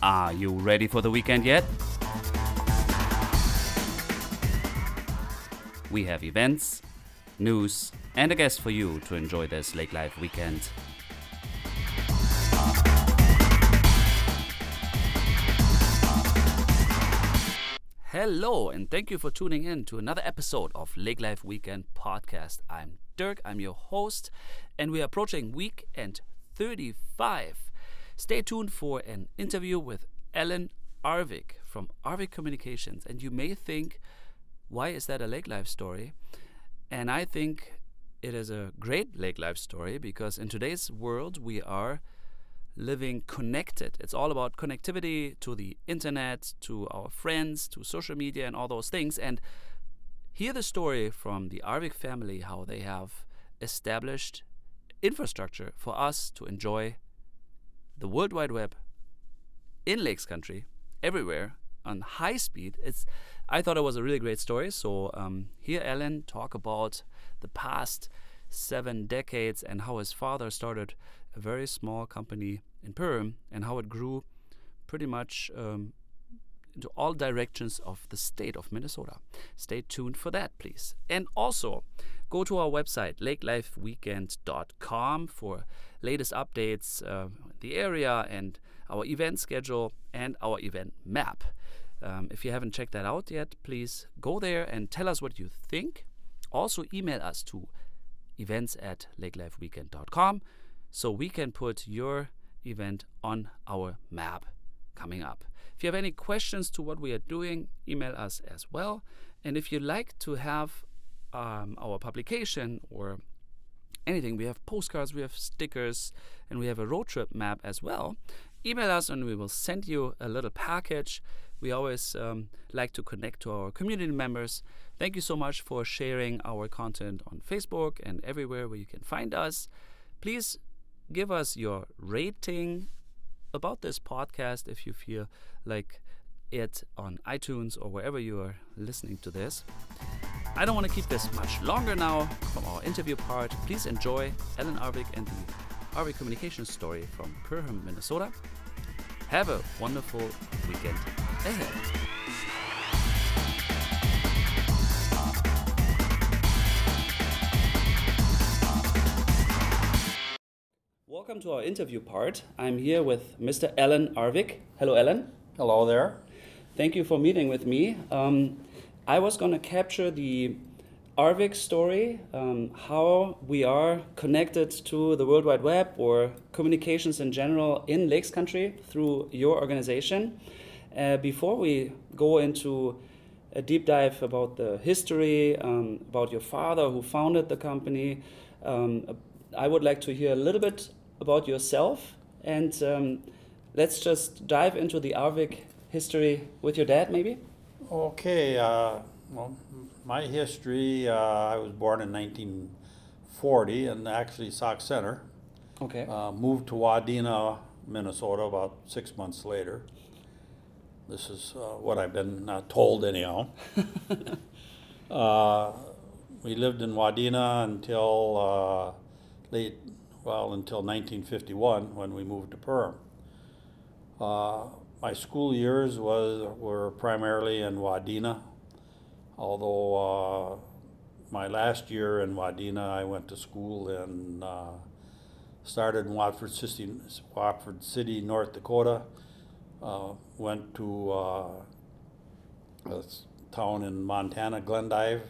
Are you ready for the weekend yet? We have events, news, and a guest for you to enjoy this Lake Life weekend. Hello, and thank you for tuning in to another episode of Lake Life Weekend Podcast. I'm Dirk, I'm your host, and we are approaching weekend 35. Stay tuned for an interview with Allen Arvig from Arvig Communications. And you may think, why is that a Lake Life story? And I think it is a great Lake Life story because in today's world, we are living connected. It's all about connectivity to the internet, to our friends, to social media, and all those things. And hear the story from the Arvig family how they have established infrastructure for us to enjoy the World Wide Web in Lakes Country, everywhere on high speed. It's I thought it was a really great story. So um, here, Allen talk about the past seven decades and how his father started a very small company in Perham and how it grew pretty much um, into all directions of the state of Minnesota. Stay tuned for that, please. And also, go to our website, lakelifeweekend.com, for latest updates, uh, the area, and our event schedule and our event map. Um, if you haven't checked that out yet, please go there and tell us what you think. Also, email us to events at lakelifeweekend.com so we can put your event on our map coming up. If you have any questions to what we are doing, email us as well. And if you'd like to have um, our publication or anything, we have postcards, we have stickers, and we have a road trip map as well. Email us and we will send you a little package. We always um, like to connect to our community members. Thank you so much for sharing our content on Facebook and everywhere where you can find us. Please give us your rating about this podcast if you feel like it on iTunes or wherever you are listening to this. I don't want to keep this much longer now from our interview part. Please enjoy Allen Arvig and the Arvig Communication story from Perham, Minnesota. Have a wonderful weekend ahead. Welcome to our interview part. I'm here with Mr. Allen Arvig. Hello, Allen. Hello there. Thank you for meeting with me. Um, I was going to capture the Arvig story, um, how we are connected to the World Wide Web or communications in general in Lakes Country through your organization. Uh, before we go into a deep dive about the history, um, about your father who founded the company, um, I would like to hear a little bit about yourself and um, let's just dive into the Arvig history with your dad, maybe. Okay. Uh, well, my history. Uh, I was born in 1940 in actually Sauk Centre. Okay. Uh, moved to Wadena, Minnesota, about six months later. This is uh, what I've been uh, told, anyhow. uh, we lived in Wadena until uh, late, well, until 1951 when we moved to Perham. Uh, my school years was were primarily in Wadena, although uh, my last year in Wadena, I went to school in uh, started in Watford City, Watford City, North Dakota. Uh, went to uh, a town in Montana, Glendive,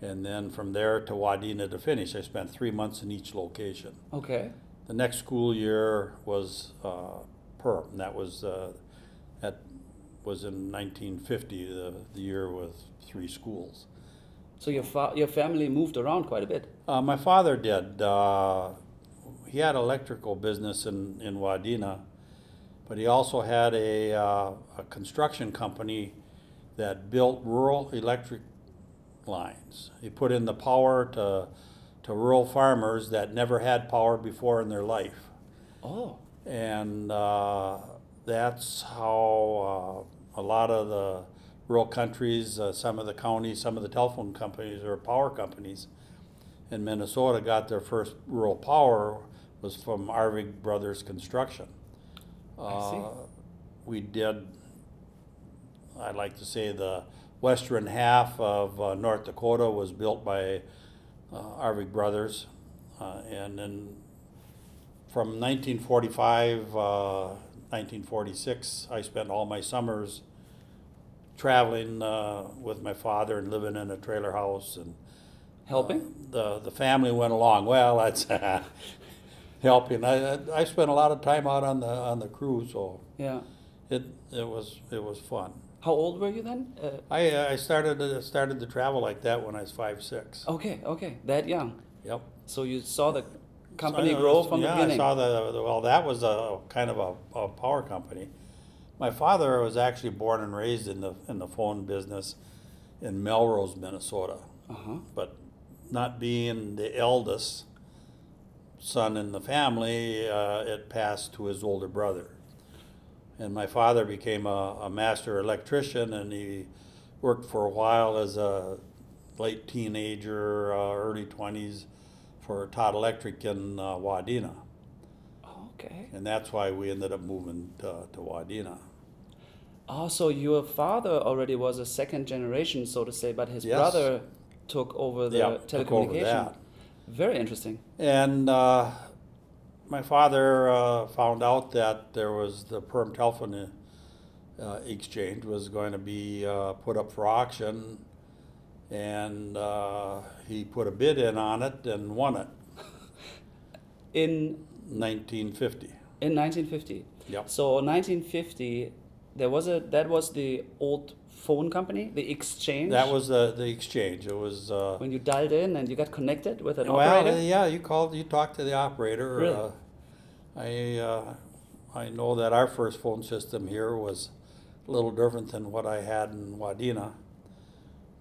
and then from there to Wadena to finish. I spent three months in each location. Okay. The next school year was uh, Perham. That was uh, was in 1950, the, the year with three schools. So your fa- your family moved around quite a bit. Uh, my father did. Uh, he had electrical business in, in Wadena, but he also had a, uh, a construction company that built rural electric lines. He put in the power to, to rural farmers that never had power before in their life. Oh. And uh, that's how uh, a lot of the rural countries, uh, some of the counties, some of the telephone companies or power companies in Minnesota got their first rural power was from Arvig Brothers Construction. I see. Uh, we did, I'd like to say the western half of uh, North Dakota was built by uh, Arvig Brothers. Uh, and then from 1945, uh, 1946, I spent all my summers traveling uh, with my father and living in a trailer house and Helping? the the family went along. Well, that's helping. I I- spent a lot of time out on the on the cruise, so Yeah. it it was it was fun. How old were you then? Uh, I I started to, started to travel like that when I was five six. okay, okay, that young. Yep. So you saw the company grow from yeah, the beginning. I saw the, the- well, that was a kind of a, a power company. My father was actually born and raised in the in the phone business in Melrose, Minnesota. Uh huh. but not being the eldest son in the family, uh, it passed to his older brother. And my father became a, a master electrician, and he worked for a while as a late teenager, uh, early 20s for Todd Electric in uh, Wadena. Okay. And that's why we ended up moving to, to Wadena. Oh, so your father already was a second generation, so to say, but his Yes. brother took over the Yeah, took over telecommunication. that. Very interesting. And uh, my father uh, found out that there was the Perham Telephone uh, Exchange was going to be uh, put up for auction, and uh, he put a bid in on it and won it. In 1950. in 1950. Yep. So 1950, there was a that was the old phone company, the exchange. That was the the exchange. It was. Uh, when you dialed in and you got connected with an well, operator. Well, yeah, you called, you talked to the operator. Really? Uh, I, uh, I know that our first phone system here was a little different than what I had in Wadena.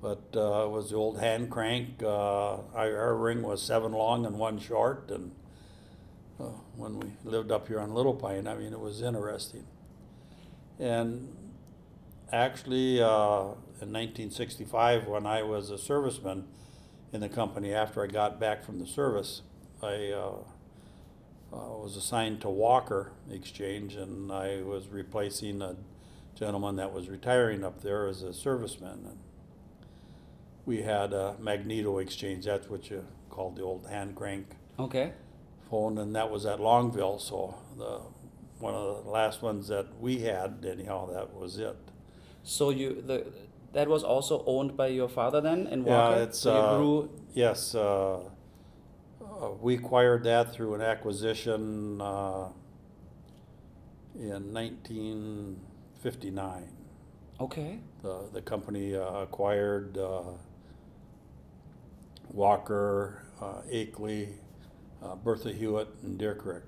But uh, it was the old hand crank. Uh, our, ring was seven long and one short. And uh, when we lived up here on Little Pine, I mean, it was interesting. And actually, uh, in 1965, when I was a serviceman in the company after I got back from the service, I uh, uh, was assigned to Walker Exchange, and I was replacing a gentleman that was retiring up there as a serviceman. And we had a Magneto Exchange. That's what you called the old hand crank okay. phone, and that was at Longville. So the one of the last ones that we had, anyhow, that was it. So you the that was also owned by your father then in Walker. Yeah, it's, so uh, grew. Yes, uh, uh, we acquired that through an acquisition uh, in 1959. Okay. The, the company uh, acquired uh, Walker, uh, Akeley, uh, Bertha Hewitt, and Deer Creek.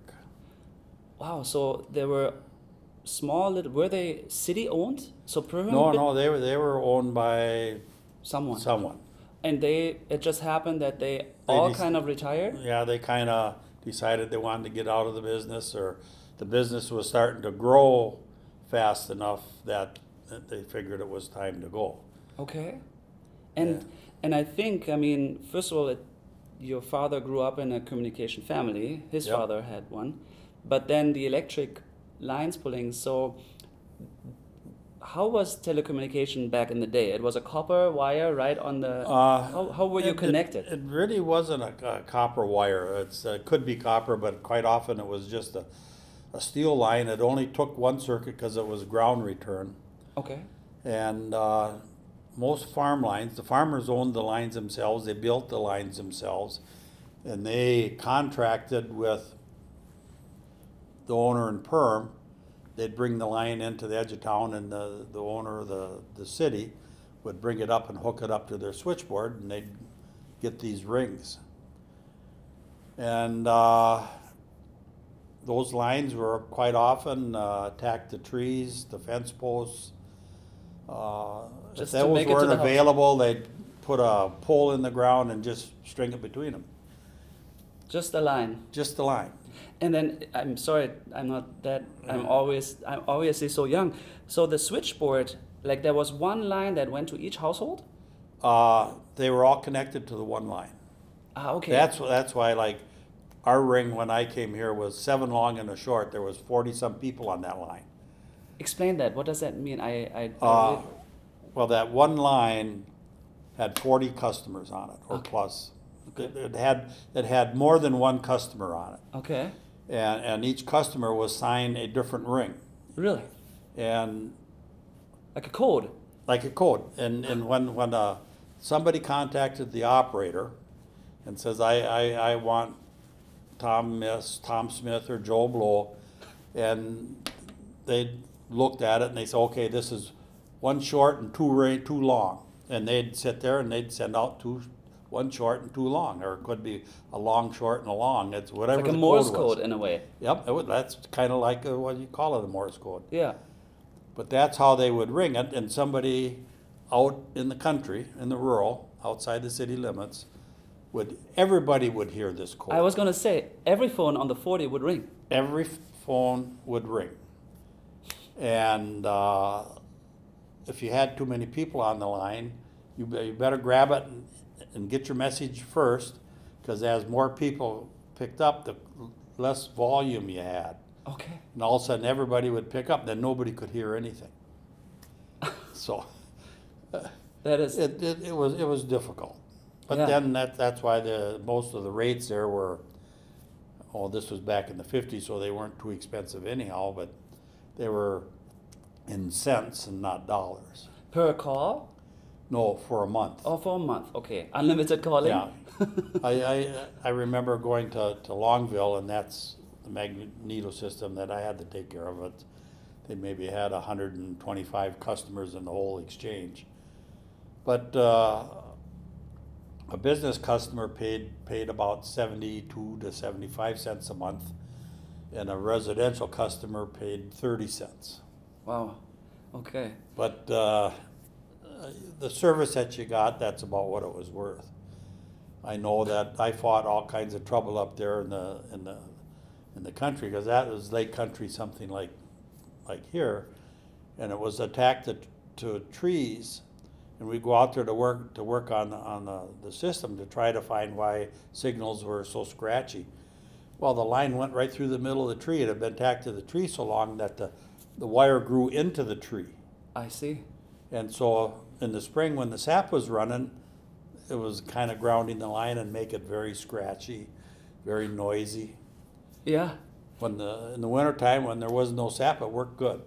Wow. So there were small little. Were they city owned? So No, no, they were they were owned by someone. someone. And they it just happened that they, all dec- kind of retired. Yeah, they kind of decided they wanted to get out of the business, or the business was starting to grow fast enough that, that they figured it was time to go. Okay. And Yeah. And I think I mean first of all, it, your father grew up in a communication family. His Yep. father had one, but then the electric lines pulling. So how was telecommunication back in the day? It was a copper wire right on the. Uh, how, how were you it- it- connected? It, really wasn't a, a copper wire. It's, it could be copper, but quite often it was just a, a steel line. It only took one circuit because it was ground return. okay. And uh, most farm lines, the farmers owned the lines themselves, they built the lines themselves, and they contracted with the owner in Perham. They'd bring the line into the edge of town, and the, the owner of the, the city would bring it up and hook it up to their switchboard, and they'd get these rings. And uh, those lines were quite often uh, attacked the trees, the fence posts. Uh, if Just to those make it to weren't the house. available, they'd put a pole in the ground and just string it between them. Just a line. Just the line. And then I'm sorry, I'm not that. I'm always I'm obviously so young. So the switchboard, like there was one line that went to each household. Uh, they were all connected to the one line. Ah, okay. That's that's why like our ring when I came here was seven long and a short. There was forty some people on that line. Explain that. What does that mean? I, I, Uh, well, that one line had forty customers on it, or Okay. plus. It, it had, it had more than one customer on it, okay. and, and each customer was signed a different ring, Really? and Like a code. like a code. And, and when, when, uh, somebody contacted the operator and says, I, I, I want Tom Miss, Tom Smith or Joe Blow, and they looked at it and they said, okay, this is one short and two ra, two long. And they'd sit there and they'd send out two, one short and two long, or it could be a long, short, and a long, it's whatever Like a the Morse code was. in a way. Yep, was, that's kinda like uh what you call it, a Morse code. Yeah. But that's how they would ring it, and somebody out in the country, in the rural, outside the city limits, would, everybody would hear this code. I was gonna say every phone on the 40 would ring. Every phone would ring. And, uh, if you had too many people on the line, you be- you better grab it and, and get your message first, cause as more people picked up, the less volume you had. Okay. And all of a sudden, everybody would pick up, then nobody could hear anything. So, That is. it, it, it was, it was difficult. But Yeah. then that, that's why the, most of the rates there were, oh, this was back in the fifties, so they weren't too expensive anyhow, but they were in cents and not dollars. per call No, for a month. Oh, for a month? Okay. Unlimited calling? Yeah. I, I, I remember going to, to Longville and that's the Magneto system that I had to take care of it. They maybe had hundred and twenty-five customers in the whole exchange. But, uh, a business customer paid, paid about seventy-two to seventy-five cents a month. And a residential customer paid thirty cents. Wow. Okay. But uh, the service that you got, that's about what it was worth. I know that I fought all kinds of trouble up there in the in the in the country because that was lake country, something like like here, and it was attacked to, to trees, and we go out there to work to work on the, on the, the system to try to find why signals were so scratchy. Well, the line went right through the middle of the tree. It had been tacked to the tree so long that the the wire grew into the tree. I see. And so in the spring, when the sap was running, it was kind of grounding the line and make it very scratchy, very noisy. Yeah. When the in the wintertime, when there was no sap, it worked good.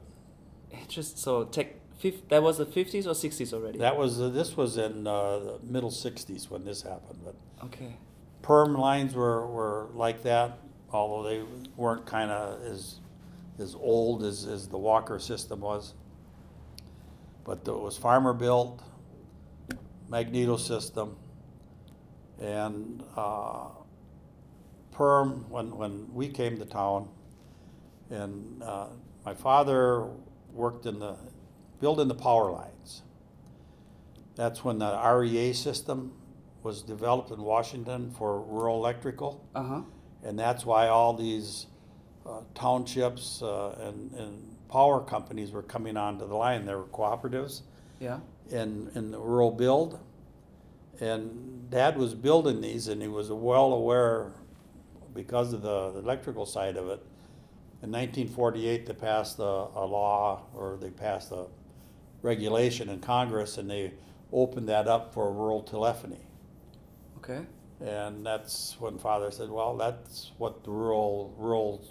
It just so tech. Fif- that was the 50s or 60s already. That was uh, this was in uh, the middle '60s when this happened. But okay. Perm lines were, were like that, although they weren't kind of as as old as, as the Walker system was. But it was farmer built, magneto system, and uh, Perham when when we came to town, and uh, my father worked in the building the power lines. That's when the REA system was developed in Washington for rural electrical, Uh huh. and that's why all these uh, townships uh, and, and power companies were coming onto the line. There were cooperatives Yeah. in, in the rural build. And Dad was building these, and he was well aware, because of the, the electrical side of it. In 1948, they passed a, a law, or they passed a regulation in Congress, and they opened that up for rural telephony. Okay. And that's when Father said, well, that's what the rural, rural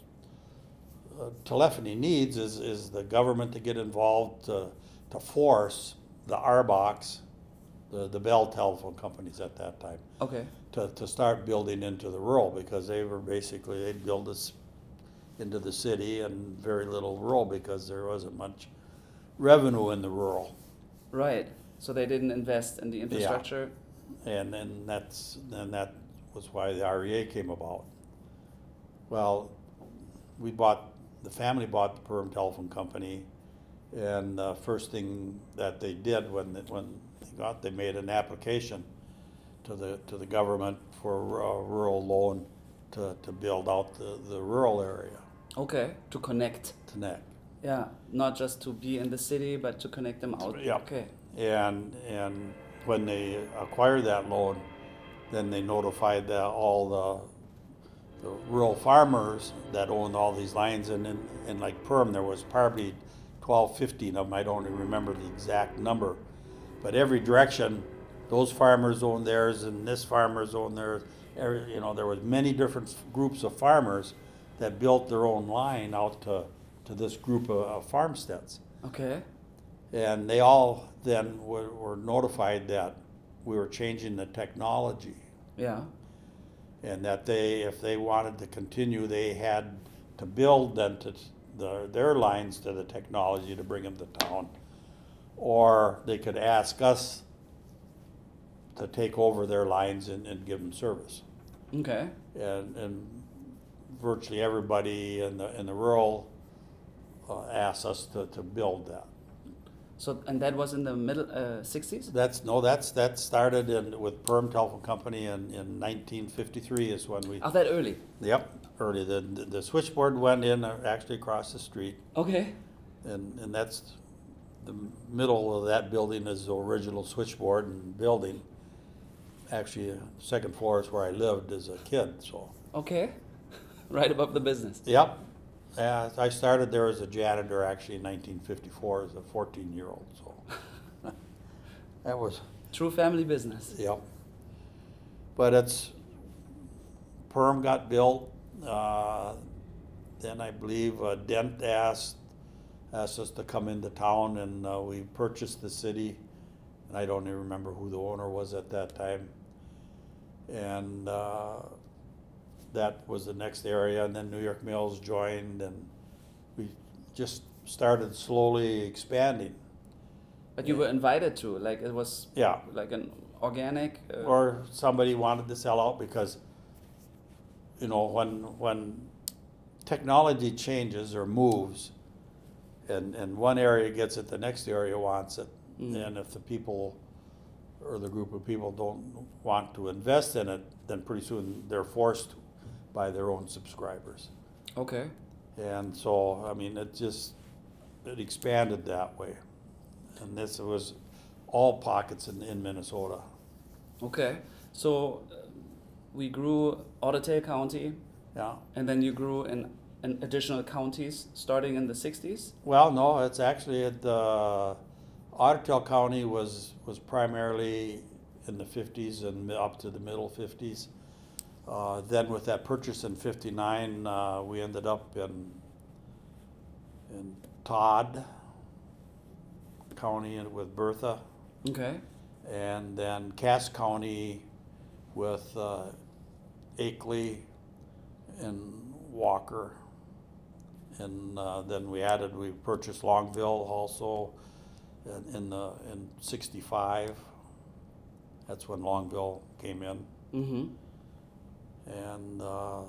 uh, telephony needs is, is the government to get involved to, to force the RBOCs, the, the Bell telephone companies at that time, Okay. to, to start building into the rural because they were basically, they'd build us into the city and very little rural because there wasn't much revenue in the rural. Right. So they didn't invest in the infrastructure. And then that's, then that was why the REA came about. Well, we bought, the family bought the Perham Telephone Company, and the first thing that they did when, they- when they got, they made an application to the, to the government for a rural loan to, to build out the, the rural area, Okay. To connect. to neck. Yeah. Not just to be in the city, but to connect them out. Yeah. Okay. And, and when they acquired that loan, then they notified the, all the, the rural farmers that owned all these lines, and in, in like Perham, there was probably 12, 15 of them. I don't even remember the exact number. But every direction, those farmers owned theirs and this farmers owned theirs. Every, you know, there was many different groups of farmers that built their own line out to, to this group of, of farmsteads. Okay. And they all then were, were notified that we were changing the technology Yeah. and that they, if they wanted to continue, they had to build then to the, their lines to the technology to bring them to town. Or they could ask us to take over their lines and, and give them service. Okay. And, and virtually everybody in the, in the rural uh, asked us to, to build that. So and that was in the middle uh, 60s. That's, no, that's, that started in, with Perham Telephone Company in, in nineteen fifty-three is when we, Oh, that early. yep, early, the, the the switchboard went in uh, actually across the street. Okay. And, and that's, the middle of that building is the original switchboard and building. Actually, uh, second floor is where I lived as a kid, so, Okay. right above the business. yep. Yeah, I started there as a janitor actually in nineteen fifty-four as a fourteen-year-old, so. That was, True family business. Yep. But it's, Perham got built, uh, then I believe uh, Dent asked, asked us to come into town and, uh, we purchased the city. And I don't even remember who the owner was at that time. And, uh, that was the next area, and then New York Mills joined, and we just started slowly expanding. But you were invited to like it was Yeah. like an organic. Uh, or somebody wanted to sell out because you know when when technology changes or moves and and one area gets it the next area wants it Mm. and if the people or the group of people don't want to invest in it then pretty soon they're forced by their own subscribers okay. and so i mean it just it expanded that way and this was all pockets in, in minnesota Okay. So uh, we grew Otter County, yeah and then you grew in, in additional counties starting in the 60s. Well, no, it's actually at the Ottertail County was was primarily in the fifties and up to the middle fifties. Uh, then with that purchase in fifty-nine, uh, we ended up in in Todd County with Bertha, Okay. and then Cass County with uh, Akeley and Walker. And uh, then we added, we purchased Longville also in, in the, in sixty-five. That's when Longville came in. Mm-hmm. And uh,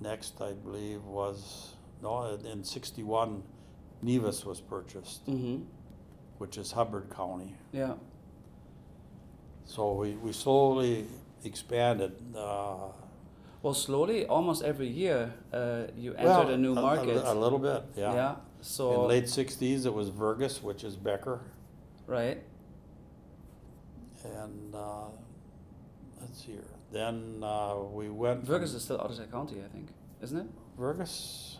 next, I believe, was, no, in- in sixty-one, Nevis was purchased, Mm-hmm. which is Hubbard County. Yeah. So we, we slowly expanded. Uh, Well, slowly, almost every year, uh, you entered well, a new market. A, little bit, yeah. yeah. In late '60s, it was Vergas, which is Becker, right. and uh, let's see here. Then uh, we went. Vergas from is still Otter County, I think, isn't it? Vergas.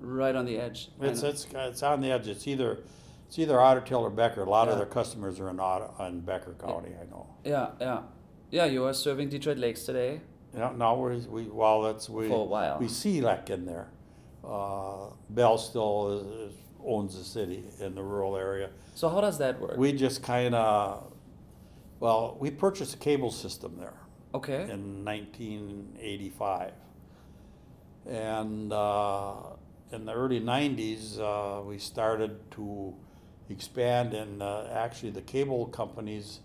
Right on the edge. It's it's it's on the edge. It's either it's either Ottertail or Becker. A lot of their customers are in Otter, in Becker County. I know. yeah, yeah, yeah. You are serving Detroit Lakes today Yeah, now we're, we well, that's we for a while. we see like in there. Uh, Bell still is, is, owns the city in the rural area. So how does that work? We just kind of, well, we purchased a cable system there okay. in 1985. And uh, in the early 90s, uh, we started to expand, and uh, actually, the cable companies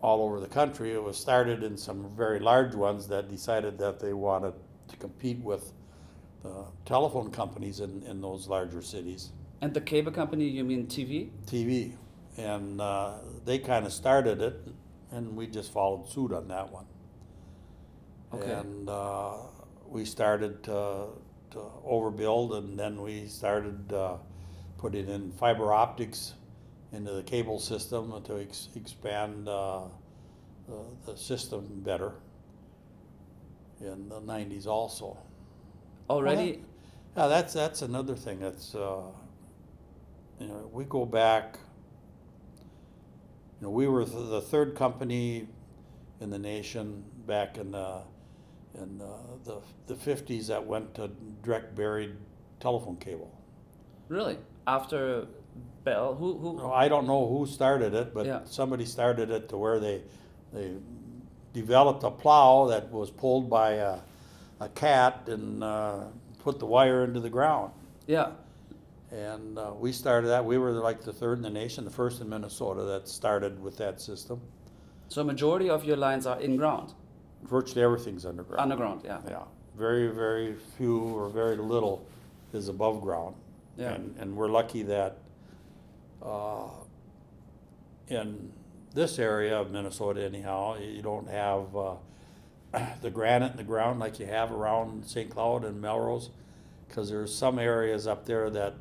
all over the country, it was started in some very large ones that decided that they wanted to compete with the telephone companies in, in those larger cities. And the cable company, you mean TV? TV, and uh, they kind of started it, and we just followed suit on that one. Okay. And uh, we started to, to overbuild, and then we started uh, putting in fiber optics into the cable system to ex- expand uh, the, the system better in the 90s also. Already. Yeah, that's, that's another thing, that's, uh, you know, we go back, you know, we were th- the third company in the nation back in the, in the, the, the fifties that went to direct buried telephone cable. Really? After Bell, who who? Now, I don't know who started it, Yeah. but somebody started it to where they, they developed a plow that was pulled by a, a cat and, uh, put the wire into the ground. Yeah. And uh, we started that. We were like the third in the nation, the first in Minnesota that started with that system. So majority of your lines are in ground, Virtually everything's underground. underground. Yeah. Yeah, very, very few or very little is above ground. Yeah. And, and we're lucky that uh, in this area of Minnesota anyhow, you don't have uh, the granite in the ground like you have around St. Cloud and Melrose. Because there's some areas up there that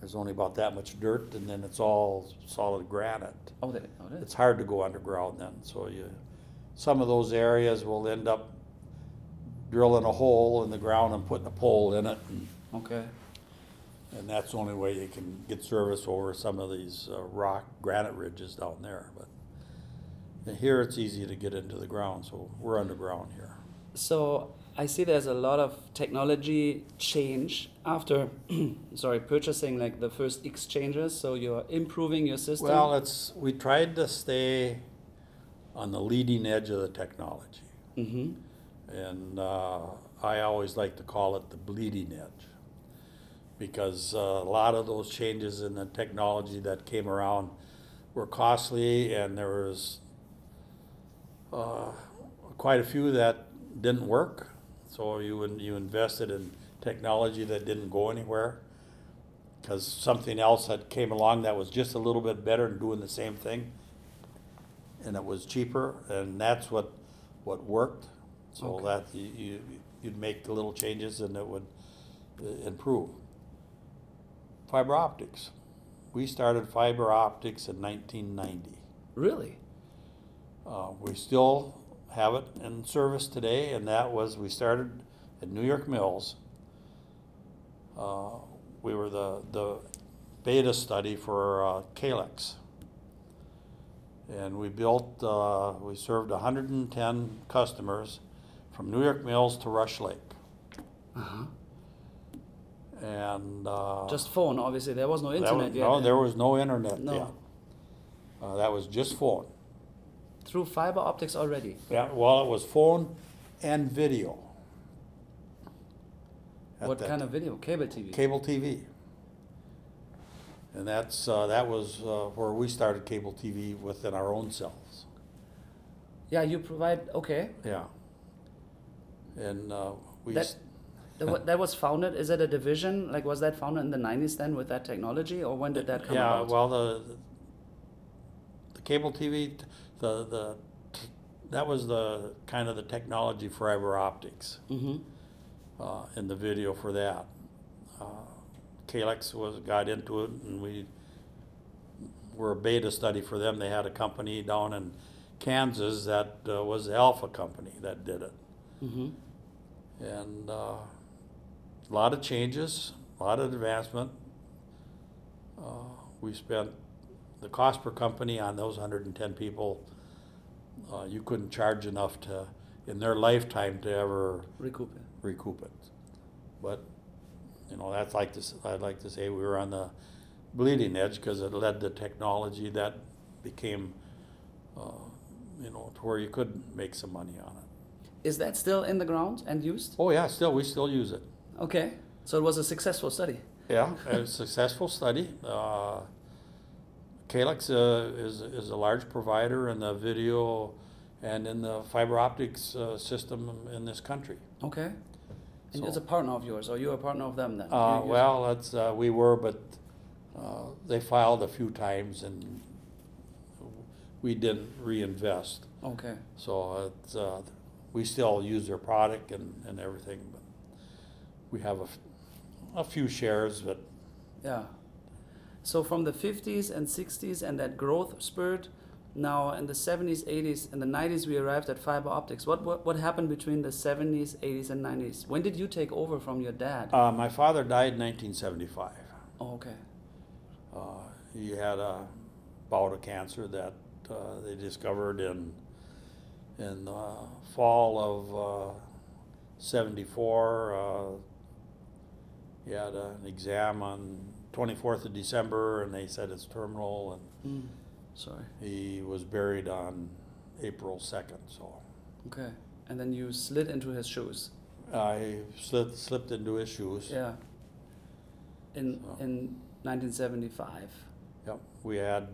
there's only about that much dirt and then it's all solid granite Oh, they, oh, it's hard to go underground then, so you, some of those areas will end up drilling a hole in the ground and putting a pole in it, and, Okay. and that's the only way you can get service over some of these uh, rock granite ridges down there, but here it's easy to get into the ground, so we're underground here. So I see there's a lot of technology change after, sorry, purchasing like the first exchanges. So you're improving your system. Well, it's, we tried to stay on the leading edge of the technology. mm-hmm. And uh, I always like to call it the bleeding edge. Because uh, a lot of those changes in the technology that came around were costly, and there was uh, quite a few that didn't work. So you you invested in technology that didn't go anywhere because something else had came along that was just a little bit better and doing the same thing, and it was cheaper, and that's what what worked. So Okay. that you, you you'd make the little changes and it would uh, improve. Fiber optics. We started fiber optics in 1990. Really? Uh, we still have it in service today, and that was we started at New York Mills. Uh, we were the, the beta study for uh, Kalex. And we built, uh, we served 110 customers from New York Mills to Rush Lake. Uh huh. And uh, Just phone, obviously. There was no internet was, yet. no, there was no internet No. yet. Uh, that was just phone. Through fiber optics already. Yeah, well, it was phone and video. At what kind of video? Cable TV. Cable TV. And that's, uh, that was, uh, where we started cable TV within our own cells. yeah, you provide. Okay. Yeah. And, uh, we, That- s- That, wa- that was founded. Is it a division? Like, was that founded in the '90s then with that technology, or when did that come out? yeah, about? well, the, the cable TV, the, the, t- that was the, kind of the technology for fiber optics. mm-hmm. Uh, in the video for that. Uh, Kalex was, got into it and we were a beta study for them. They had a company down in Kansas that uh, was the Alpha company that did it. Mm-hmm. And uh, a lot of changes, a lot of advancement. Uh, we spent the cost per company on those 110 people. Uh, you couldn't charge enough to, in their lifetime, to ever Recoup it. Recoup it. But, you know, that's like to, s- I'd like to say we were on the bleeding edge because it led to technology that became, uh, you know, to where you could make some money on it. Is that still in the ground and used? Oh yeah, still, we still use it. Okay. So it was a successful study. Yeah, a successful study. Uh, Kalex uh, is, is a large provider in the video and in the fiber optics uh, system in this country. Okay. And So- it's a partner of yours, or you're a partner of them then? Uh, You- well, that's, uh, we were, but, uh, they filed a few times and we didn't reinvest. Okay. So it's, uh, we still use their product and, and everything, but we have a, f- a few shares, but Yeah. So from the 50s and 60s and that growth spurt, Now, in the 70s, 80s, and the 90s, we arrived at fiber optics. What, what, what happened between the 70s, 80s, and 90s? When did you take over from your dad? Uh, my father died in 1975. oh, okay. Uh, he had a bout of cancer that uh, they discovered in in the fall of uh, '74. Uh, he had an exam on 24th of December, and they said it's terminal, and Mm. Sorry. he was buried on April 2nd. So Okay. And then you slid into his shoes. I slipped slipped into his shoes. Yeah. In So. in 1975. Yep, we had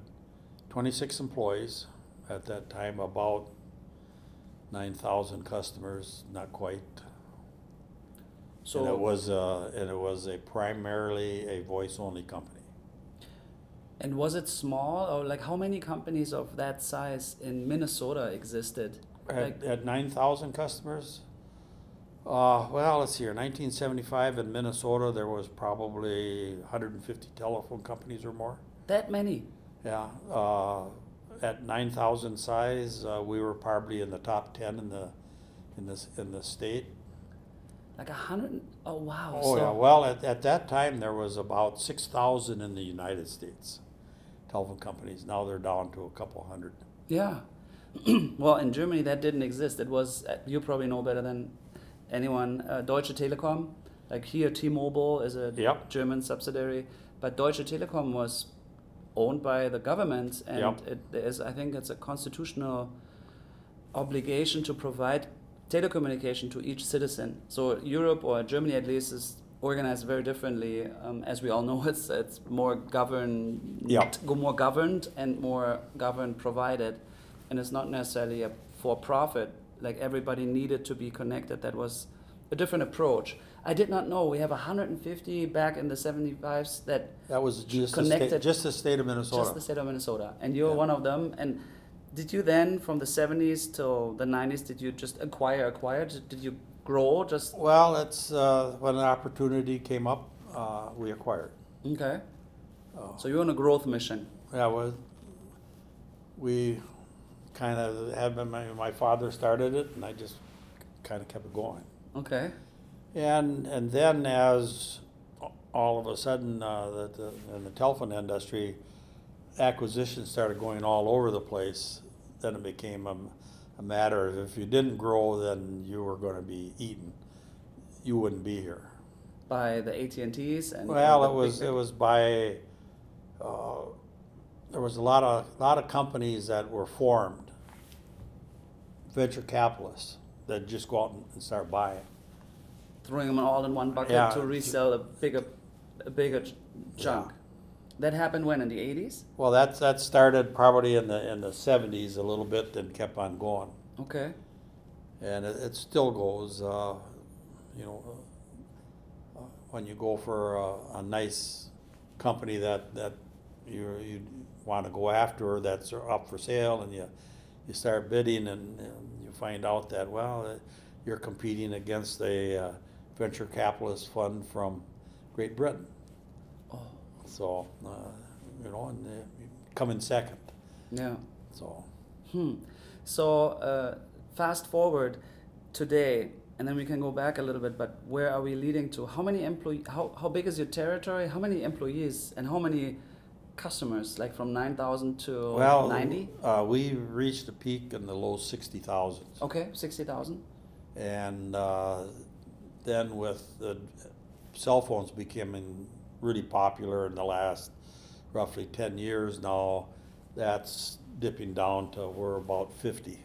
26 employees at that time, about 9,000 customers, not quite. So and it was uh, and it was a primarily a voice only company. And was it small or like how many companies of that size in Minnesota existed? Like At, at 9,000 customers. Uh, well, let's see here. 1975 in Minnesota, there was probably 150 telephone companies or more. that many? Yeah. Uh, at 9,000 size, uh, we were probably in the top 10 in the in this in the state. Like a hundred? Oh wow! Oh so, yeah. Well, at, at that time there was about 6,000 in the United States telephone companies. Now they're down to a couple hundred. yeah. well, in Germany that didn't exist. It was uh, you probably know better than anyone. Uh, Deutsche Telekom, like here, T-Mobile is a Yep. German subsidiary, but Deutsche Telekom was owned by the government, and Yep. it is I think it's a constitutional obligation to provide telecommunication to each citizen. So Europe or Germany at least is organized very differently. Um, as we all know, it's it's more governed, go more governed and more governed provided, and it's not necessarily a for profit. Like everybody needed to be connected. That was a different approach. I did not know we have 150 back in the 75s that That was just the Connected- state, just the state of Minnesota. just the state of Minnesota, and you're Yeah. one of them. And did you then, from the 70s till the 90s, did you just acquire, acquire? Did you grow? Just well, it's uh, when an opportunity came up, uh, we acquired. okay. Uh, So you're on a growth mission. Yeah, well, we kind of had been, my, my father started it, and I just kind of kept it going. Okay. And and then as all of a sudden uh, the, the, in the telephone industry, acquisitions started going all over the place. Then it became a, a matter of if you didn't grow, then you were going to be eaten. You wouldn't be here. By the AT and Well, it was it was by uh, there was a lot of lot of companies that were formed, venture capitalists that just go out and start buying. throwing them all in one bucket Yeah. to resell a bigger, a bigger ch- chunk. That happened when in the 80s. Well, that that started probably in the in the seventies a little bit, and kept on going, Okay. and it, it still goes. Uh, you know, uh, when you go for a, a nice company that that you you want to go after that's up for sale, and you you start bidding, and, and you find out that well, uh, you're competing against a uh, venture capitalist fund from Great Britain. So, uh, you know, and uh, come in second. yeah. So, Hmm. So uh, fast forward today, and then we can go back a little bit. But where are we leading to? How many employee? How how big is your territory? How many employees and how many customers? Like from nine thousand to well, ninety? uh, we reached a peak in the low 60,000s. Okay, sixty thousand. And uh, then with the cell phones becoming really popular in the last roughly 10 years now, that's dipping down to we're about 50.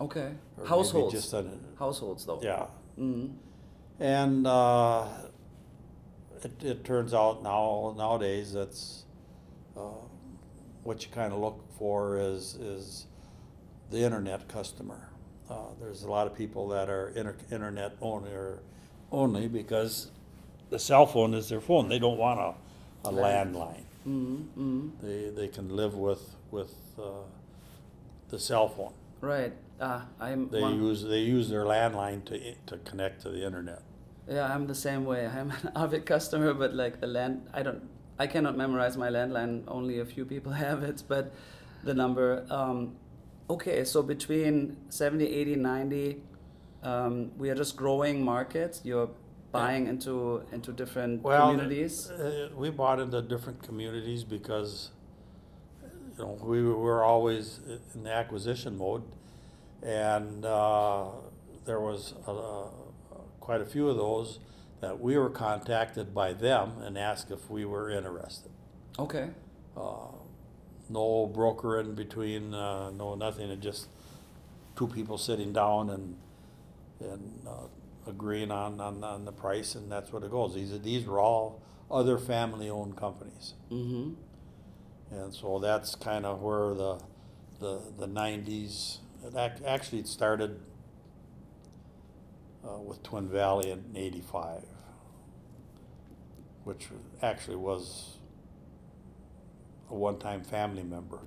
Okay. or Households. Just under, Households though. yeah. Mm. And uh, it, it turns out now nowadays that's uh, what you kind of look for is is the internet customer. Uh, there's a lot of people that are inter- internet owner only because the cell phone is their phone. They don't want a, a landline. Mm. Mm. They they can live with with uh, the cell phone. Right. Uh, I'm. They one- use they use their landline to i- to connect to the internet. Yeah, I'm the same way. I'm an avid customer, but like the land, I don't, I cannot memorize my landline. Only a few people have it, but the number. Um, okay, so between 70, 80, 90, um, we are just growing markets. You're buying into into different Well, communities. uh, we bought into different communities because, you know, we were always in the acquisition mode. And, uh, there was, uh, quite a few of those that we were contacted by them and asked if we were interested. Okay. Uh, no broker in between, uh, no nothing, it just two people sitting down and, and, uh, agreeing on, on, on the price and that's what it goes. These, are- these were all other family-owned companies. Mm-hmm. And so that's kind of where the, the, the nineties, it ac- actually it started uh, with Twin Valley in eighty-five, which actually was a one-time family member.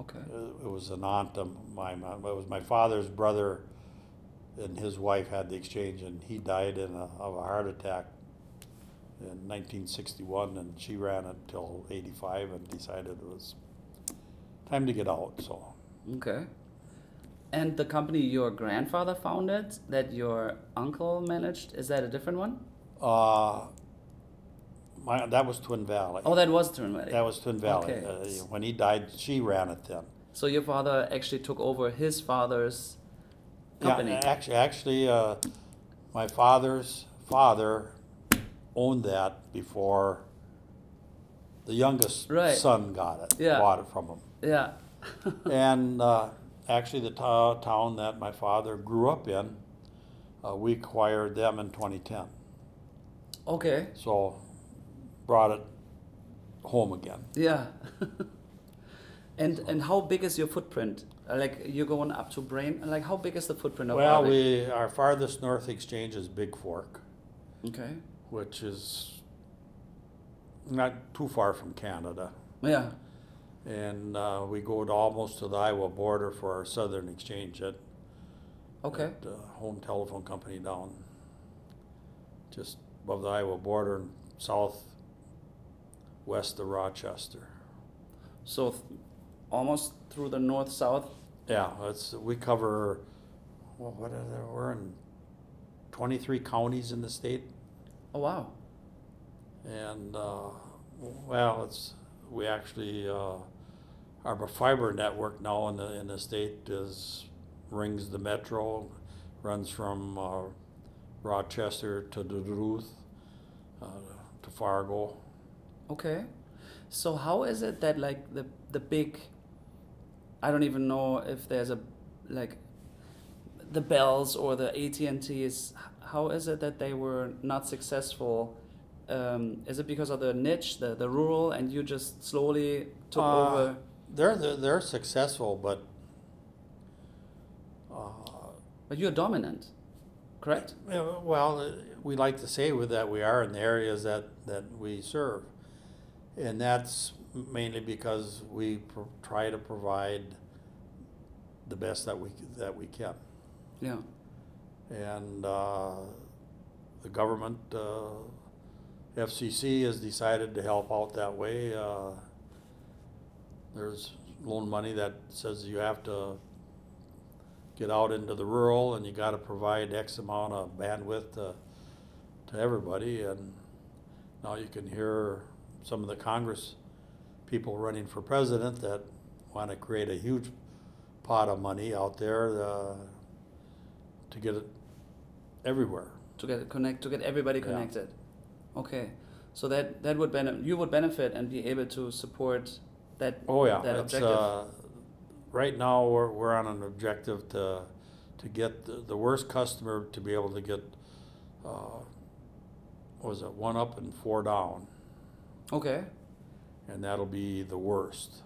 Okay. Uh, It was an aunt of my, my- it was my father's brother and his wife had the exchange and he died in a, of a heart attack in nineteen sixty-one and she ran it till eighty-five and decided it was time to get out, so. Okay. And the company your grandfather founded that your uncle managed, is that a different one? Uh, my, that was Twin Valley. Oh, that was Twin Valley. That was Twin Valley. Okay. Uh, When he died, she ran it then. So your father actually took over his father's company. Yeah, actually, actually, uh, my father's father owned that before the youngest Right. son got it, Yeah. bought it from him. yeah. And uh, actually, the to- town that my father grew up in, uh, we acquired them in 2010. okay. So, brought it home again. Yeah. and and how big is your footprint? Like you're going up to Brain. Like how big is the footprint of Well, Arctic? we our farthest north exchange is Big Fork, Okay. which is not too far from Canada. Yeah. and uh, we go to almost to the Iowa border for our southern exchange at, Okay. at uh, Home Telephone Company down just above the Iowa border and south west of Rochester. So th- almost through the north south. Yeah, that's we cover. Well, what are there? We're in twenty three counties in the state, Oh wow. and uh, well, it's we actually uh, our fiber network now in the in the state is rings the metro, runs from uh, Rochester to Duluth, uh, to Fargo. Okay. So how is it that like the the big I don't even know if there's a like the Bells or the AT&Ts how is it that they were not successful? Um, is it because of the niche the, the rural and you just slowly took Uh, over? They're they're, they're successful, but uh, but you're dominant correct? Yeah, well, uh, we like to say with that we are in the areas that, that we serve. And that's mainly because we pro- try to provide the best that we, that we can. yeah And, uh, the government, uh, FCC has decided to help out that way. Uh, there's loan money that says you have to get out into the rural and you gotta provide X amount of bandwidth to, to everybody. And now you can hear some of the Congress people running for president that wanna create a huge pot of money out there, uh, to get it everywhere. to get it connect to get everybody Yeah. connected okay so that that would benefit you would benefit and be able to support that Oh, yeah, that it's, objective uh, right now, we're, we're on an objective to, to get the, the worst customer to be able to get, uh, what was it, one up and four down, okay and that'll be the worst,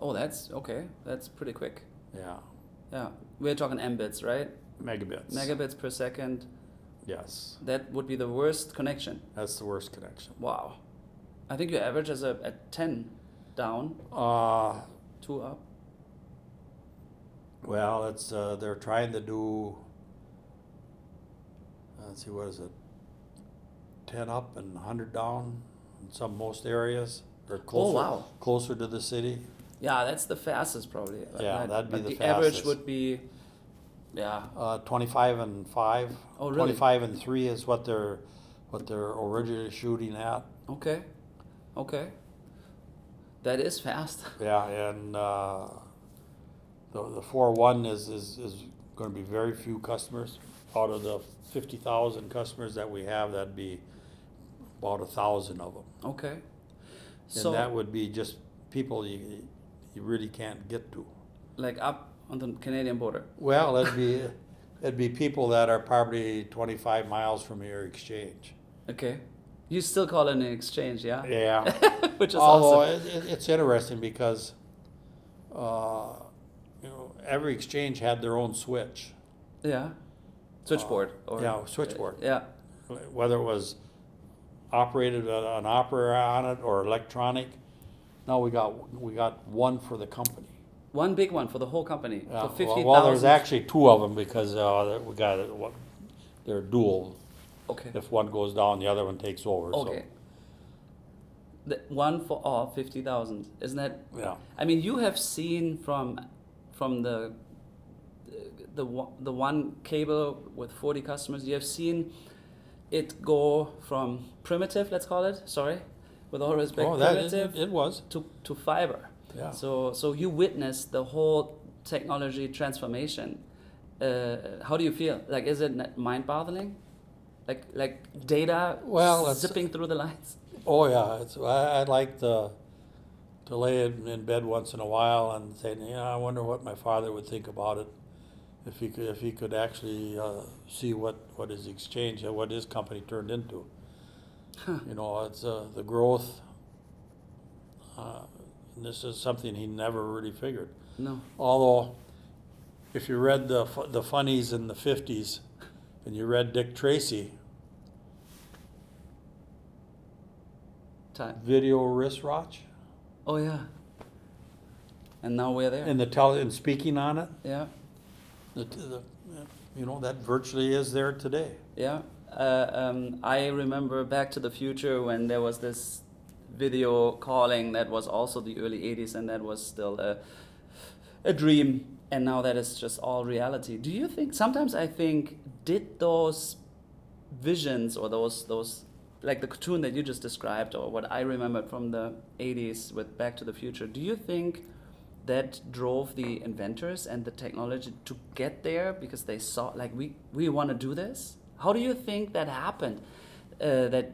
Oh, that's okay. That's pretty quick. yeah, Yeah, we're talking mbits, right? megabits. Megabits per second. Yes, That would be the worst connection. that's the worst connection. Wow. I think your average is a at ten down, Uh, two up. well, it's, uh, they're trying to do, let's see, what is it? Ten up and hundred down in some, most areas, or closer. Oh, wow. Closer to the city. Yeah, that's the fastest probably. Yeah, Right. that'd be but the the average fastest. would be, yeah, Uh, 25 and 5. Oh, really? 25 and 3 is what they're what they're originally shooting at. okay, okay. That is fast. Yeah, and uh, the the 4-1 is, is, is going to be very few customers. Out of the 50,000 customers that we have, that'd be about a thousand of them. Okay. And So, that would be just people you, you really can't get to. like up on the Canadian border. Well, it'd be, it'd be people that are probably 25 miles from your exchange. Okay. You still call it an exchange, yeah? Yeah. Which is Although awesome. it, it, it's interesting because, uh, you know, every exchange had their own switch. Yeah. Switchboard. or, Uh, yeah, switchboard. Yeah. Whether it was operated uh, an operator on it or electronic. Now we got we got one for the company. One big one for the whole company. Yeah, for well- well, there's actually two of them because uh, we got it. what- They're dual. Okay. If one goes down, the other one takes over. Okay. The one for all 50,000. Isn't that yeah. I mean, you have seen from from the the the one cable with 40 customers, you have seen it go from primitive, let's call it, sorry, with all respect, Oh, primitive it, it was. to, to fiber. Yeah. So so you witnessed the whole technology transformation. Uh, how do you feel? Like, is it mind-boggling? Like like data Well, zipping through the lines. Oh yeah, it's I, I like to to lay in, in bed once in a while and say, you know, I wonder what my father would think about it if he could if he could actually uh, see what what his exchange and what his company turned into. You know, it's uh, the growth. Uh, and this is something he never really figured. No. Although, if you read the the funnies in the fifties, and you read Dick Tracy, Time. video wristwatch, Oh yeah. And now we're there. and the tele and speaking on it, yeah. The, the, you know that virtually is there today. Yeah. Uh, um, I remember Back to the Future when there was this video calling that was also the early 80s and that was still a, a dream and now that is just all reality. Do you think sometimes I think did those visions or those those like the cartoon that you just described or what I remembered from the 80s with Back to the Future, do you think that drove the inventors and the technology to get there because they saw like we we want to do this? How do you think that happened uh, that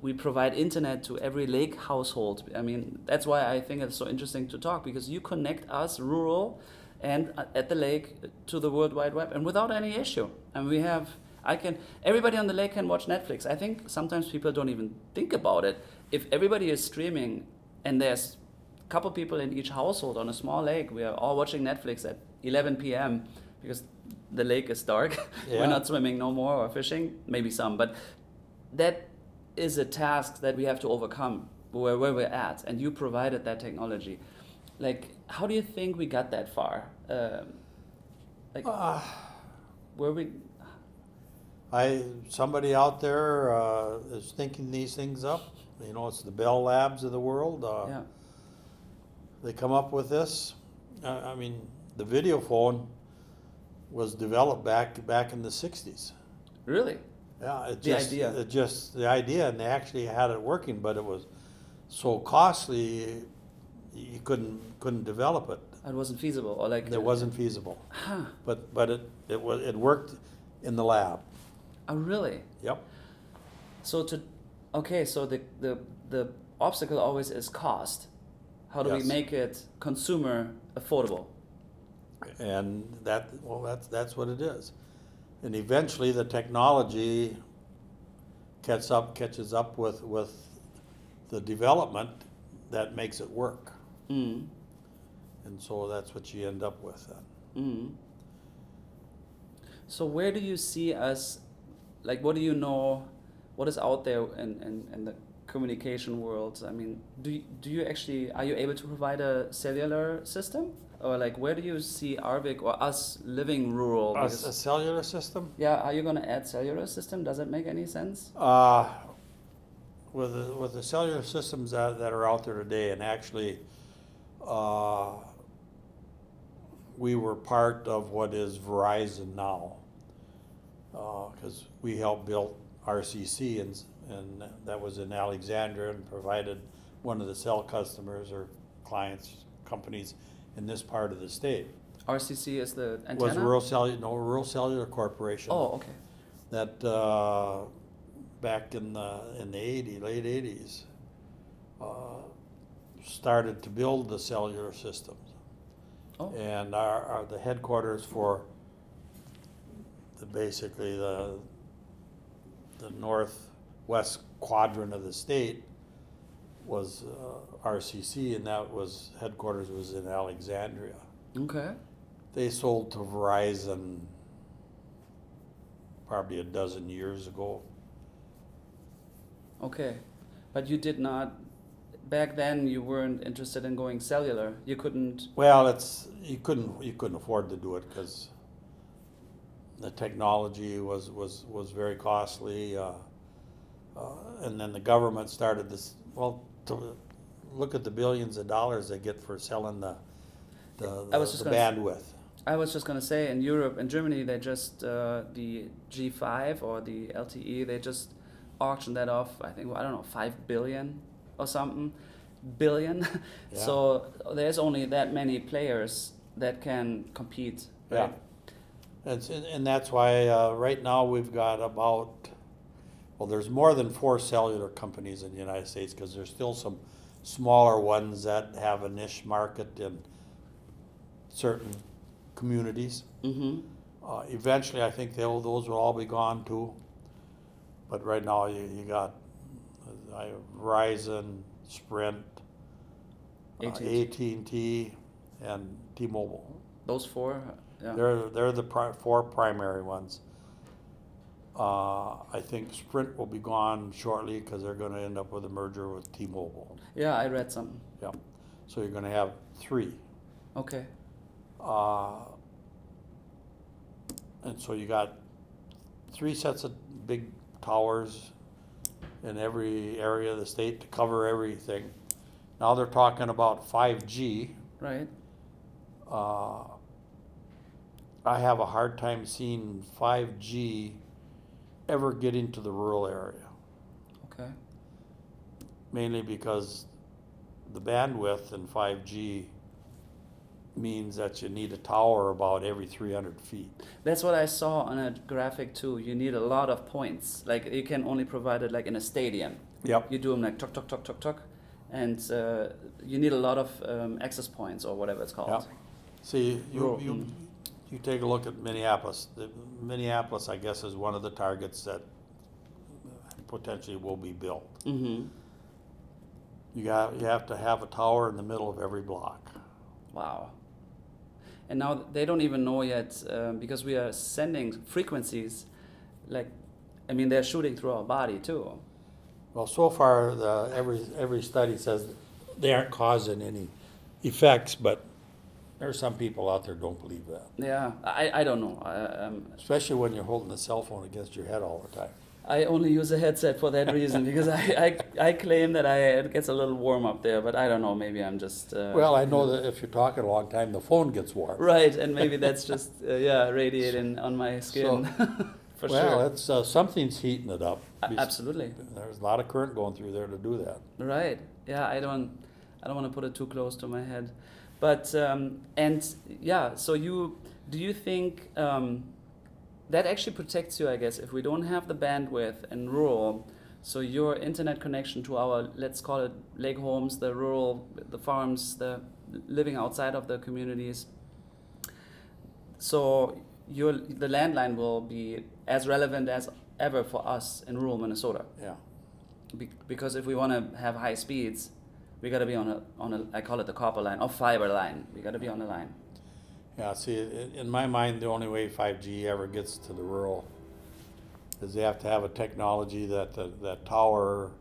we provide internet to every lake household? I mean that's why i think it's so interesting to talk because you connect us rural and uh, at the lake to the world wide web and without any issue. And we have i can everybody on the lake can watch netflix. I think sometimes people don't even think about it. If everybody is streaming and there's couple people in each household on a small lake. We are all watching Netflix at 11 p.m. because the lake is dark. Yeah. We're not swimming no more or fishing, maybe some, but that is a task that we have to overcome where, where we're at. And you provided that technology. Like, how do you think we got that far? Um, like, Uh, were we? I somebody out there uh, is thinking these things up. You know, it's the Bell Labs of the world. Uh, Yeah. They come up with this. I mean, the video phone was developed back back in the '60s. Really? Yeah, it The just, idea. It just the idea, and they actually had it working, but it was so costly, you couldn't couldn't develop it. It wasn't feasible, or like It wasn't feasible. Huh? But but it it was it worked in the lab. Oh, really? Yep. So to, okay, so the the the obstacle always is cost. How do we make it consumer affordable? And that well, that's that's what it is. And eventually, the technology catches up catches up with with the development that makes it work. Mm. And so that's what you end up with then. Mm. So where do you see us? Like, what do you know? What is out there in, in, in the communication world? I mean, do you, do you actually are you able to provide a cellular system, or like where do you see Arvig or us living rural? A, a cellular system. yeah, are you gonna add cellular system? Does it make any sense? Uh, with the, with the cellular systems that, that are out there today, and actually, uh, we were part of what is Verizon now. Because we helped build RCC and, and that was in Alexandria and provided one of the cell customers or clients, companies in this part of the state. RCC is the antenna. Was Rural Cellular, no, Rural Cellular Corporation. Oh, okay. That, uh, back in the, in the eighty, late eighties, uh, started to build the cellular systems. Oh, And our, our, the headquarters for the, basically the, the northwest quadrant of the state was, uh, RCC, and that was, headquarters was in Alexandria. okay. They sold to Verizon probably a dozen years ago. Okay, but you did not. Back then, you weren't interested in going cellular. You couldn't. Well, it's, you couldn't, you couldn't afford to do it because the technology was, was, was very costly. uh, uh, And then the government started this, well, to look at the billions of dollars they get for selling the, the I was just the s- bandwidth. I was just gonna say in Europe and Germany, they just uh, the G5 or the LTE, they just auctioned that off. I think I don't know five billion or something billion. Yeah. so there's only that many players that can compete. Yeah. Right? It's, and and that's why, uh, right now, we've got about, well, there's more than four cellular companies in the United States, because there's still some smaller ones that have a niche market in certain communities. Mm-hmm. Uh, eventually, I think they'll, those will all be gone too. But right now, you, you got uh, Verizon, Sprint, uh, AT&T. And T-Mobile. Those four. Yeah. They're, they're the pri- four primary ones. Uh, I think Sprint will be gone shortly because they're gonna end up with a merger with T-Mobile. yeah, I read something. Yeah, So you're gonna have three. Okay. Uh, and so you got three sets of big towers in every area of the state to cover everything. Now they're talking about five G. Right. Uh, I have a hard time seeing five G ever get into the rural area, Okay. mainly because the bandwidth in five G means that you need a tower about every three hundred feet. That's what I saw on a graphic too. You need a lot of points. Like you can only provide it like in a stadium. Yep. You do them like tuck tuck tuck tuck tuck, and uh, you need a lot of um, access points or whatever it's called. Yep. See, you, you, mm. You take a look at Minneapolis. The- Minneapolis, I guess, is one of the targets that potentially will be built. Mm-hmm. You got, you have to have a tower in the middle of every block. Wow. And now they don't even know yet um, because we are sending frequencies, like, I mean they're shooting through our body too. Well, so far, the, every, every study says they aren't causing any effects, but there are some people out there don't believe that. Yeah, I, I don't know. I, um, Especially when you're holding a cell phone against your head all the time. I only use a headset for that reason because I, I, I claim that I it gets a little warm up there, but I don't know. Maybe I'm just uh, Well, I know that if you're talking a long time, the phone gets warm. right, and maybe that's just uh, yeah radiating on my skin for sure. Well, sure. it's, uh, something's heating it up. Absolutely. There's a lot of current going through there to do that. Right. Yeah, I don't I don't want to put it too close to my head. But um, and yeah, so you do you think um, that actually protects you, I guess, if we don't have the bandwidth in rural, so your internet connection to our let's call it lake homes, the rural the farms, the living outside of the communities. So your the landline will be as relevant as ever for us in rural Minnesota. Yeah. Be- because if we want to have high speeds, we got to be on a on a I call it the copper line or fiber line. We got to be on the line. Yeah, see, in my mind, the only way five G ever gets to the rural is they have to have a technology that the, that tower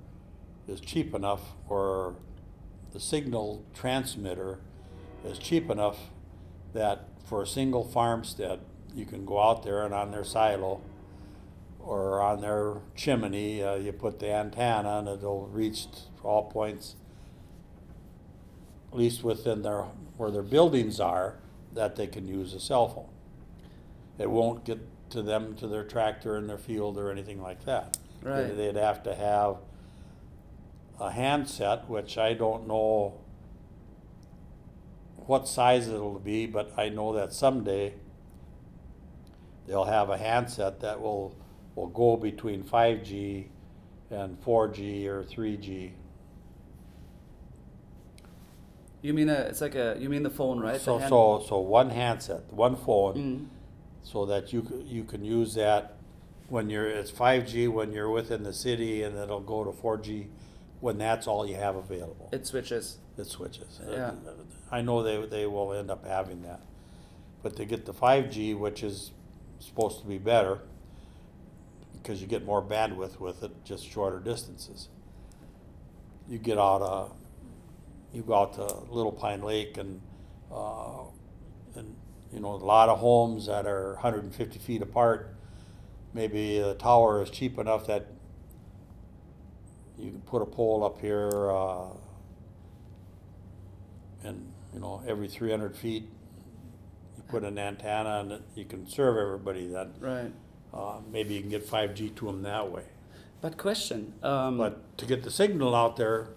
is cheap enough or the signal transmitter is cheap enough that for a single farmstead, you can go out there and on their silo or on their chimney, uh, you put the antenna and it'll reach all points at least within their where their buildings are, that they can use a cell phone. It won't get to them to their tractor in their field or anything like that. Right. They, they'd have to have a handset, which I don't know what size it'll be, but I know that someday they'll have a handset that will will go between 5G and 4G or 3G you mean a, it's like a, you mean the phone, right? So, hand- so, so one handset, one phone, Mm. so that you, c- you can use that when you're, it's five G when you're within the city and it'll go to four G when that's all you have available. It switches. It switches. Yeah. I know they, they will end up having that. But to get the five G, which is supposed to be better, because you get more bandwidth with it, just shorter distances. You get out, uh, you go out to Little Pine Lake and, uh, and, you know, a lot of homes that are hundred and fifty feet apart. Maybe the tower is cheap enough that you can put a pole up here, uh, and, you know, every three hundred feet, you put an antenna and it- you can serve everybody then. Right. Uh, maybe you can get five G to them that way. But question. Um, But to get the signal out there,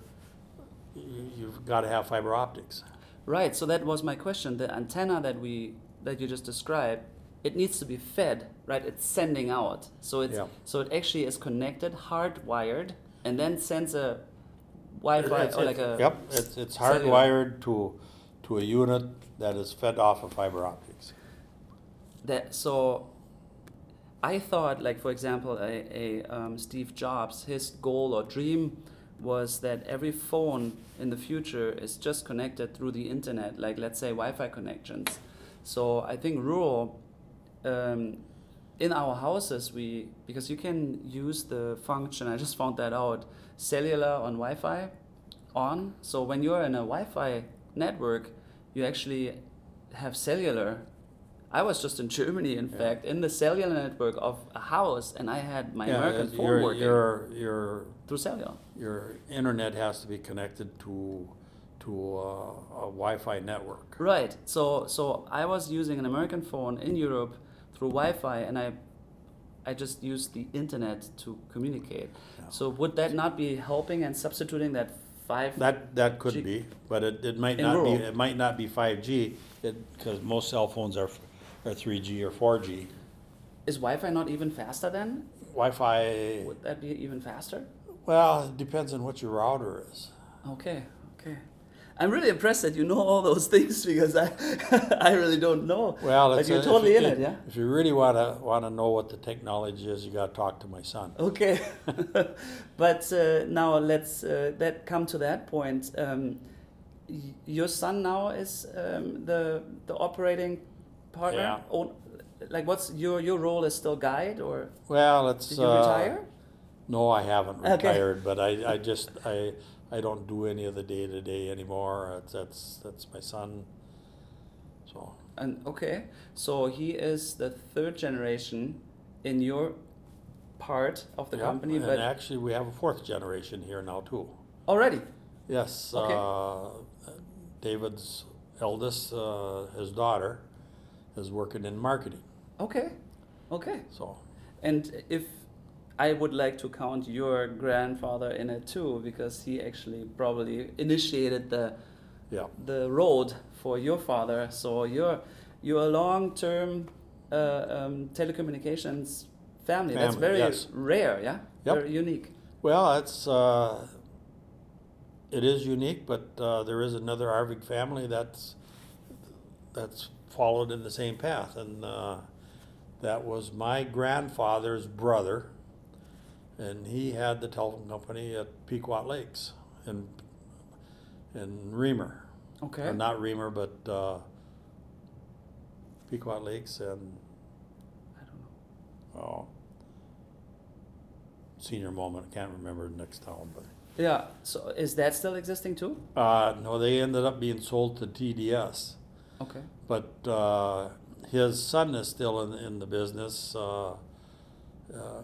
you, you've gotta have fiber optics. Right. So that was my question. The antenna that we that you just described, it needs to be fed, right? It's sending out. So it's Yeah. so it actually is connected, hardwired, and then sends a Wi-Fi It's- or like a Yep, it's, it's hardwired to, to a unit that is fed off of fiber optics. that. So I thought, like for example, a, a um, Steve Jobs, his goal or dream was that every phone in the future is just connected through the internet, like let's say Wi-Fi connections. So I think rural, um, in our houses, we because you can use the function. I just found that out. Cellular on Wi-Fi, on. So when you're in a Wi-Fi network, you actually have cellular. I was just in Germany, in Yeah. fact, in the cellular network of a house, and I had my Yeah, American phone your, working your, your, through cellular. your internet has to be connected to, to a, a Wi-Fi network. Right. So so I was using an American phone in Europe through Wi-Fi, and I I just used the internet to communicate. Yeah. So would that not be helping and substituting that five? That, that could G- be, but it, it might not be, it might not be five G, cause most cell phones are, are three G or four G. Is Wi-Fi not even faster then? Wi-Fi, Would that be even faster? well, it depends on what your router is. Okay, okay. I'm really impressed that you know all those things because I I really don't know. Well, but you're a- totally you- in it, yeah. If you really wanna, wanna know what the technology is, you gotta talk to my son. Okay, but uh, now let's uh, that come to that point. Um, y- your son now is um, the the operating partner. Yeah. Own, like, what's your your role is still guide or Well, it's, did you uh, retire? No, I haven't Okay. retired, but I, I just, I, I don't do any of the day-to-day anymore. It's, that's, that's my son. So, And okay, so he is the third generation in your part of the yeah, company, and but actually, we have a fourth generation here now too. already. Yes, Okay. uh, David's eldest, uh, his daughter, is working in marketing, Okay, okay. so. And if I would like to count your grandfather in it too, because he actually probably initiated the Yeah, the road for your father. So you're you're a long term uh, um, telecommunications family. That's very yes. rare, yeah. Yep. Very unique. well, it's, uh, it is unique, but, uh, there is another Arvig family that's, that's followed in the same path, and, uh, that was my grandfather's brother, and he had the telephone company at Pequot Lakes in, in Remer. Okay. Uh, not Remer, but, uh, Pequot Lakes and, I don't know. oh, senior moment, I can't remember the next town, but. Yeah. So is that still existing too? Uh, no, they ended up being sold to TDS, Okay. But, uh, his son is still in, in the business, uh, uh,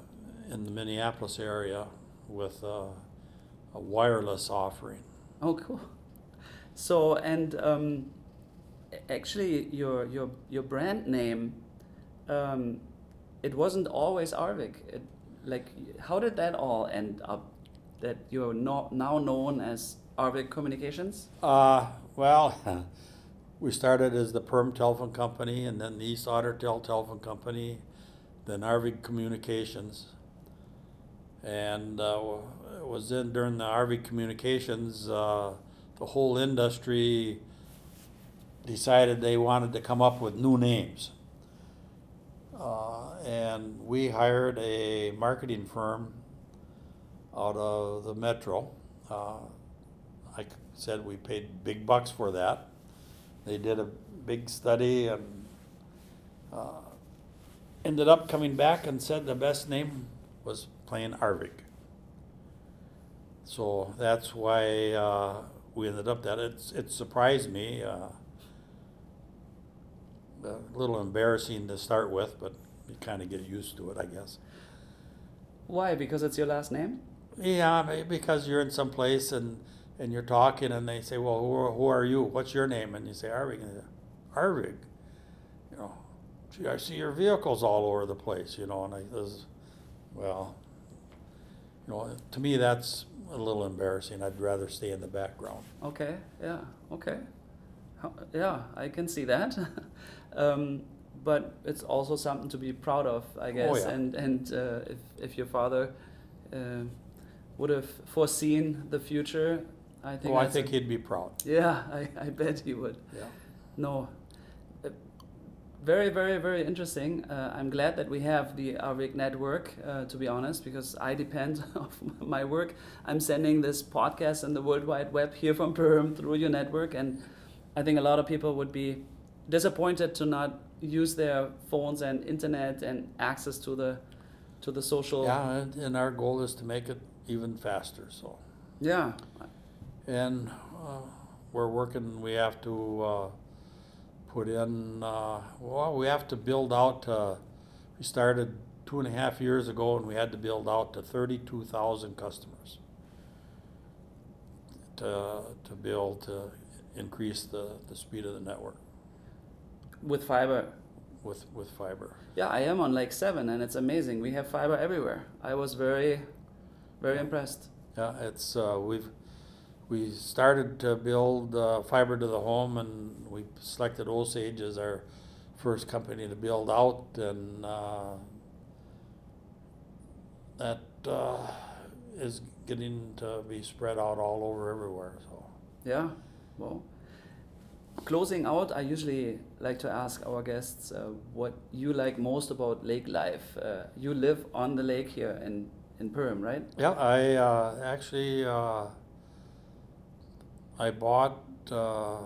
in the Minneapolis area with, uh, a wireless offering. Oh, cool. So and um, actually, your your your brand name, um, it wasn't always Arvig. It, like, how did that all end up? That you're no, now known as Arvig Communications. Uh, well, we started as the Perham Telephone Company and then the East Otter Tail Telephone Company, then Arvig Communications. And uh, it was in during the Arvig Communications, uh, the whole industry decided they wanted to come up with new names. Uh, and we hired a marketing firm out of the metro. Uh, I said, we paid big bucks for that. They did a big study and uh, ended up coming back and said the best name was plain Arvig. So that's why uh, we ended up that. It's, it surprised me. Uh, a little embarrassing to start with, but you kind of get used to it, I guess. Why? Because it's your last name. Yeah, because you're in some place and, and you're talking and they say, well, who are, who are you? What's your name? And you say Arvig. And they say, Arvig? You know, gee, I see your vehicles all over the place, you know, and I, was, well, you know, to me, that's a little embarrassing. I'd rather stay in the background. Okay. Yeah. Okay. How, yeah, I can see that. um, but it's also something to be proud of, I guess. Oh, yeah. And and uh, if if your father uh, would have foreseen the future, I think. Oh, I think a- he'd be proud. Yeah, I, I bet he would. Yeah. No. Uh, Very, very, very interesting. Uh, I'm glad that we have the Arvig network, uh, to be honest, because I depend of my work. I'm sending this podcast and the World Wide Web here from Perham through your network, and I think a lot of people would be disappointed to not use their phones and internet and access to the to the social. Yeah, and, and our goal is to make it even faster, so. Yeah. And uh, we're working, we have to uh, put in, uh, well, we have to build out, uh, we started two and a half years ago and we had to build out to 32,000 customers to, to be able to increase the, the speed of the network With fiber. with, with fiber. Yeah, I am on Lake Seven, and it's amazing. We have fiber everywhere. I was very, very impressed. Yeah, it's, uh, we've, we started to build, uh, fiber to the home and we selected Osage as our first company to build out and, uh, that, uh, is getting to be spread out all over everywhere, so. Yeah, well. Closing out, I usually like to ask our guests uh, what you like most about lake life. Uh, you live on the lake here in, in Perham, right? Yeah, I, uh, actually, uh, I bought, uh,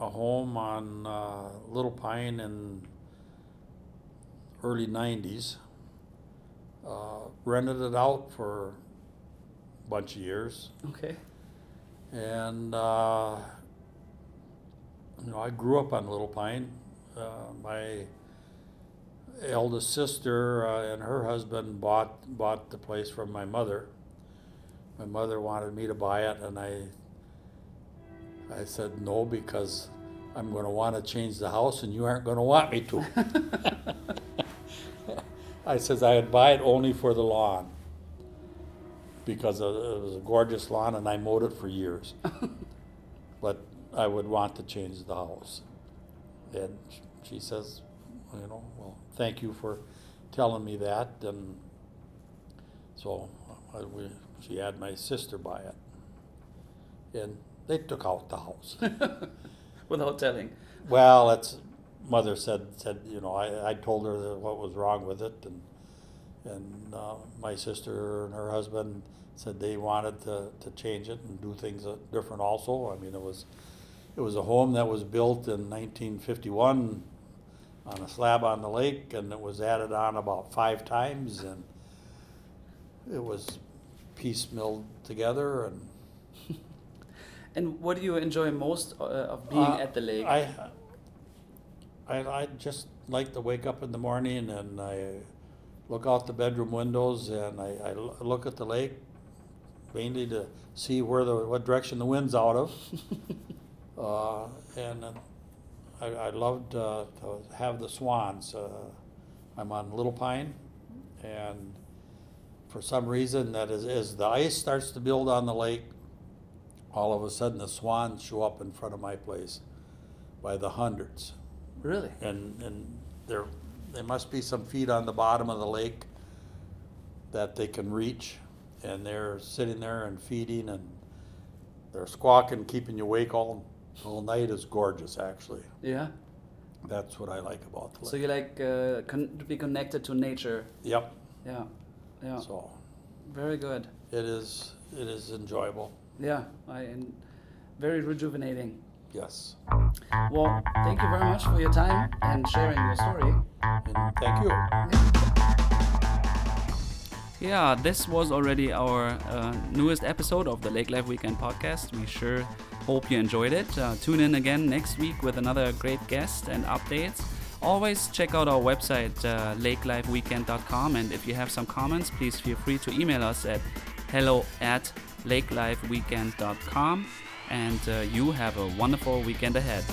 a home on, uh, Little Pine in early nineties. Uh, rented it out for a bunch of years Okay. and, uh, you know, I grew up on Little Pine. Uh, my eldest sister uh, and her husband bought bought the place from my mother. My mother wanted me to buy it, and I I said no because I'm going to want to change the house, and you aren't going to want me to. I says I'd buy it only for the lawn because it it was a gorgeous lawn, and I mowed it for years. but I would want to change the house. And she says, you know, well, thank you for telling me that. And so I, we, she had my sister buy it. And they took out the house. Without telling. well, it's, mother said, said, you know, I, I told her that what was wrong with it. And, and uh, my sister and her husband said they wanted to, to change it and do things different also. I mean, it was, it was a home that was built in 1951 on a slab on the lake, and it was added on about five times, and it was piecemealed together. And And what do you enjoy most uh, of being Uh, at the lake? I, I, I just like to wake up in the morning and I look out the bedroom windows and I, I look at the lake, mainly to see where the what direction the wind's out of. uh, and I, I loved uh, to have the swans. Uh, I'm on Little Pine, and for some reason, that is, as the ice starts to build on the lake, all of a sudden the swans show up in front of my place by the hundreds Really? and and there there must be some feet on the bottom of the lake that they can reach and they're sitting there and feeding and they're squawking keeping you awake all all night is gorgeous actually Yeah. that's what i like about the lake So you like uh, con- to be connected to nature. yep Yeah. Yeah. so Very good. it is it is enjoyable Yeah. I and very rejuvenating. yes Well, thank you very much for your time and sharing your story. and thank you Yeah, this was already our uh, newest episode of the Lake Life Weekend podcast. We sure hope you enjoyed it. Uh, tune in again next week with another great guest and updates. Always check out our website, uh, lakelifeweekend.com. And if you have some comments, please feel free to email us at hello at lakelifeweekend.com. And uh, you have a wonderful weekend ahead.